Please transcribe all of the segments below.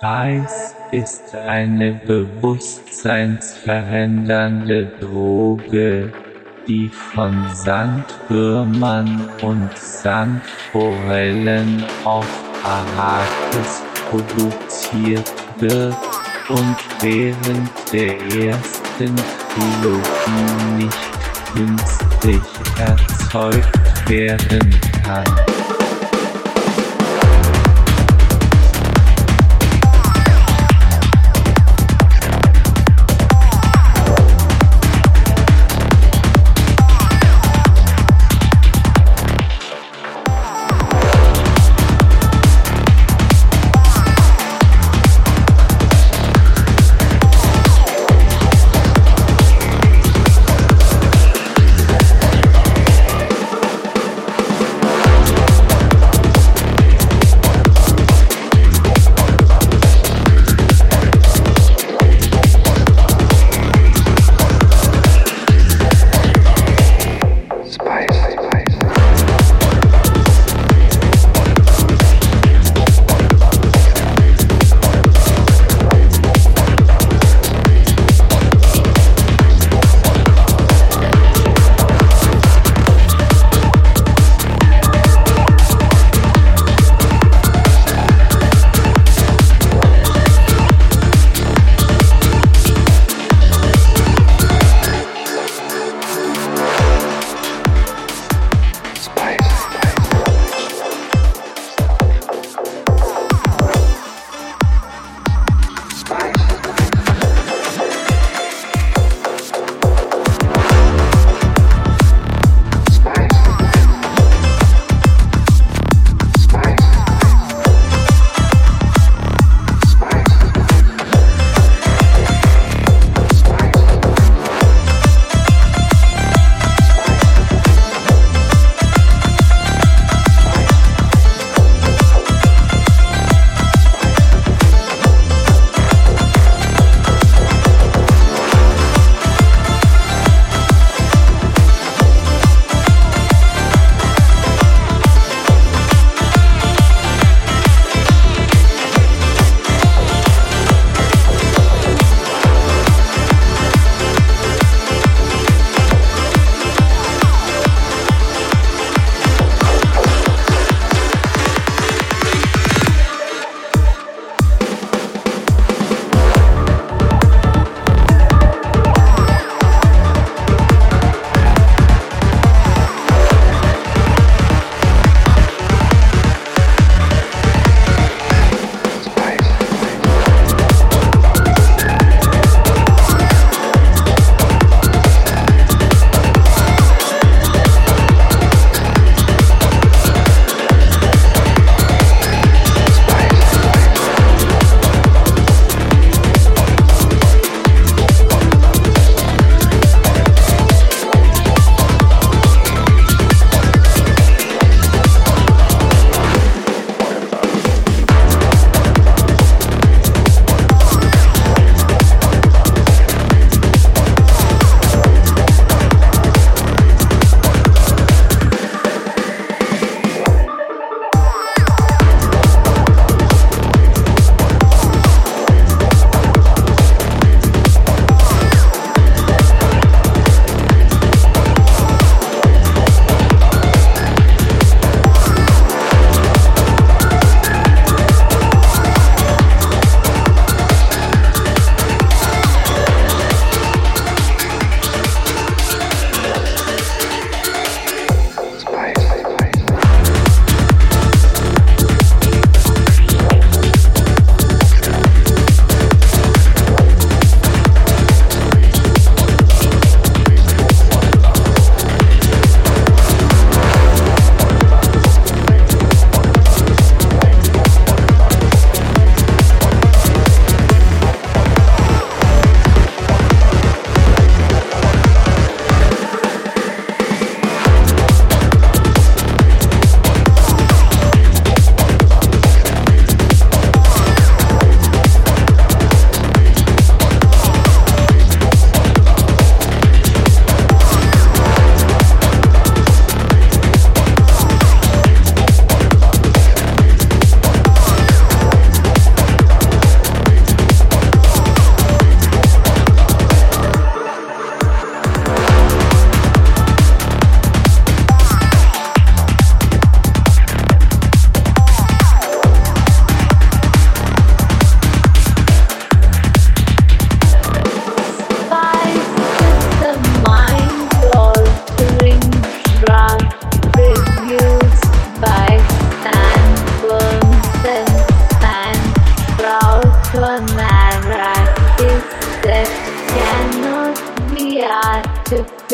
Eis ist eine bewusstseinsverändernde Droge, die von Sandwürmern und Sandforellen auf Arrakis produziert wird und während der ersten Trilogie nicht künstlich erzeugt werden kann.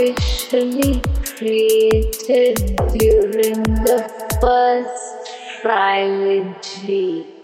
Artificially created during the first trilogy.